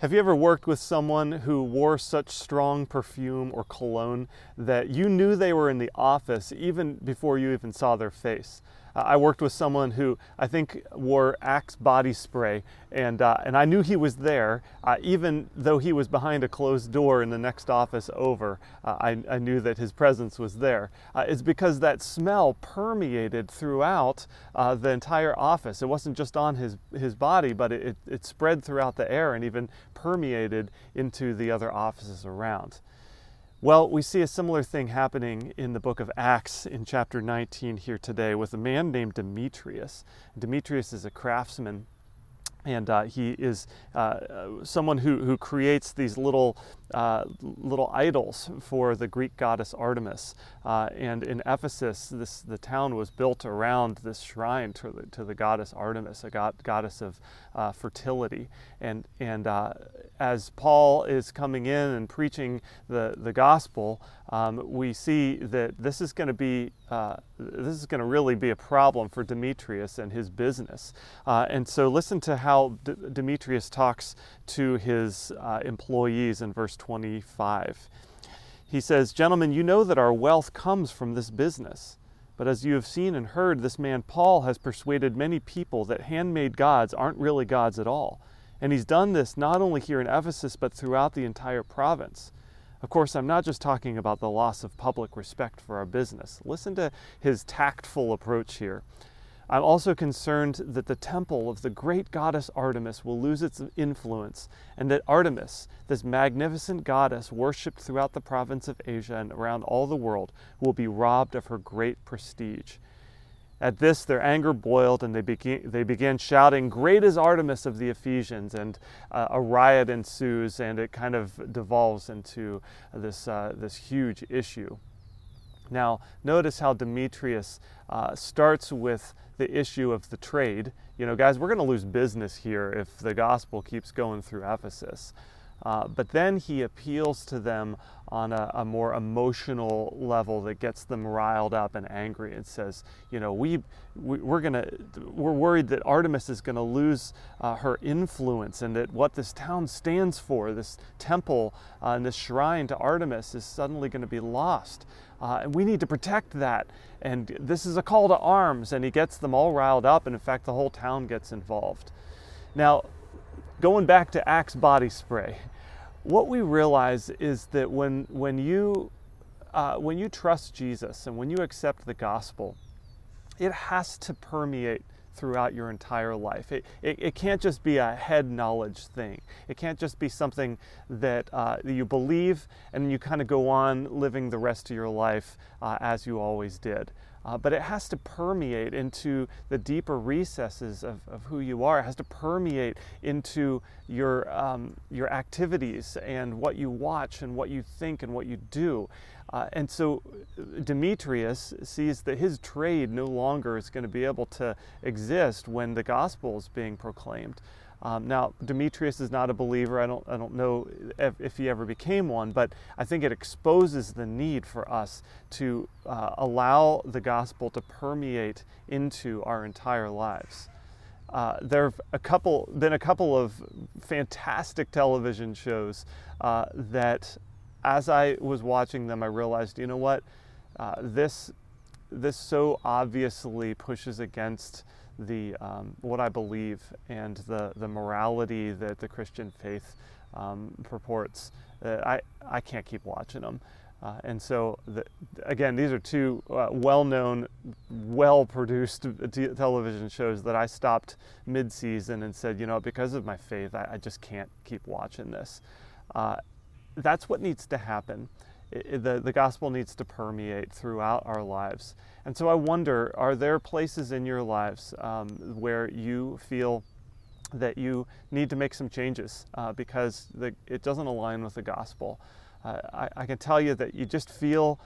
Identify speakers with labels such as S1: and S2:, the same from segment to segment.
S1: Have you ever worked with someone who wore such strong perfume or cologne that you knew they were in the office even before you even saw their face? Uh, I worked with someone who I think wore Axe body spray, and uh, and I knew he was there, uh, even though he was behind a closed door in the next office over. Uh, I, I, knew that his presence was there. Uh, it's because that smell permeated throughout uh, the entire office. It wasn't just on his his body, but it, it, it spread throughout the air and even permeated into the other offices around. Well, we see a similar thing happening in the book of Acts in chapter 19 here today with a man named Demetrius. Demetrius is a craftsman and uh, he is uh, someone who, who creates these little uh, little idols for the Greek goddess Artemis. Uh, and in Ephesus, this the town was built around this shrine to the, to the goddess Artemis, a god, goddess of uh, fertility. And and uh, as Paul is coming in and preaching the the gospel, um, we see that this is going to be uh, this is going to really be a problem for Demetrius and his business. Uh, and so listen to how D- Demetrius talks to his uh, employees in verse 25. He says, Gentlemen, you know that our wealth comes from this business. But as you have seen and heard, this man Paul has persuaded many people that handmade gods aren't really gods at all. And he's done this not only here in Ephesus, but throughout the entire province. Of course, I'm not just talking about the loss of public respect for our business. Listen to his tactful approach here. I'm also concerned that the temple of the great goddess Artemis will lose its influence, and that Artemis, this magnificent goddess worshipped throughout the province of Asia and around all the world, will be robbed of her great prestige. At this, their anger boiled, and they, began, they began shouting, Great is Artemis of the Ephesians! And uh, a riot ensues, and it kind of devolves into this, uh, this huge issue. Now, notice how Demetrius uh, starts with the issue of the trade. You know, guys, we're going to lose business here if the gospel keeps going through Ephesus. Uh, but then he appeals to them on a, a, more emotional level that gets them riled up and angry and says, you know, we, we are gonna we're worried that Artemis is gonna lose uh, her influence and that what this town stands for, this temple uh, and this shrine to Artemis, is suddenly going to be lost. Uh, and we need to protect that. And this is a call to arms. And he gets them all riled up. And in fact, the whole town gets involved. Now, going back to Axe body spray, what we realize is that when, when, you, uh, when you trust Jesus and when you accept the gospel, it has to permeate throughout your entire life. It, it, it, can't just be a head knowledge thing. It can't just be something that, uh, you believe and you kind of go on living the rest of your life uh, as you always did. Uh, but it has to permeate into the deeper recesses of, of who you are. It has to permeate into your, um, your activities and what you watch and what you think and what you do. Uh, and so Demetrius sees that his trade no longer is going to be able to exist when the gospel is being proclaimed. Um, now, Demetrius is not a believer. I don't, I don't know if, if, he ever became one, but I think it exposes the need for us to uh, allow the gospel to permeate into our entire lives. Uh, there have a couple, been a couple of fantastic television shows uh, that, as I was watching them, I realized, you know what, uh, this this so obviously pushes against the um, what I believe and the the morality that the Christian faith um, purports. Uh, I I can't keep watching them. Uh, and so, the, again, these are two uh, well-known, well-produced t- television shows that I stopped mid-season and said, you know, because of my faith, I, I just can't keep watching this. Uh, that's what needs to happen the, the gospel needs to permeate throughout our lives. And so I wonder are there places in your lives um, where you feel that you need to make some changes uh, because the, it doesn't align with the gospel? Uh, I, I can tell you that you just feel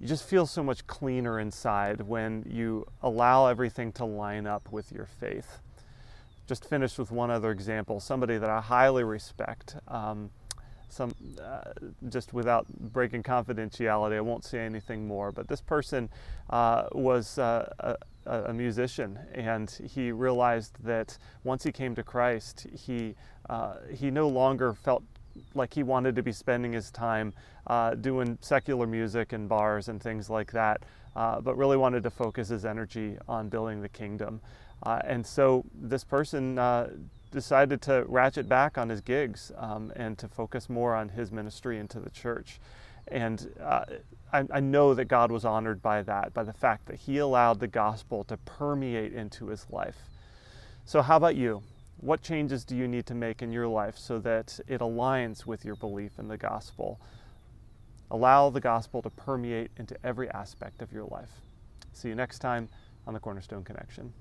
S1: you just feel so much cleaner inside when you allow everything to line up with your faith. Just finished with one other example somebody that I highly respect. Um, some uh, just without breaking confidentiality, I won't say anything more. But this person uh, was uh, a, a, musician, and he realized that once he came to Christ, he uh, he no longer felt like he wanted to be spending his time uh, doing secular music and bars and things like that, uh, but really wanted to focus his energy on building the kingdom. and so this person decided to ratchet back on his gigs um, and to focus more on his ministry into the church. And uh, I, I, know that God was honored by that, by the fact that he allowed the gospel to permeate into his life. So, how about you? What changes do you need to make in your life so that it aligns with your belief in the gospel? Allow the gospel to permeate into every aspect of your life. See you next time on the Cornerstone Connection.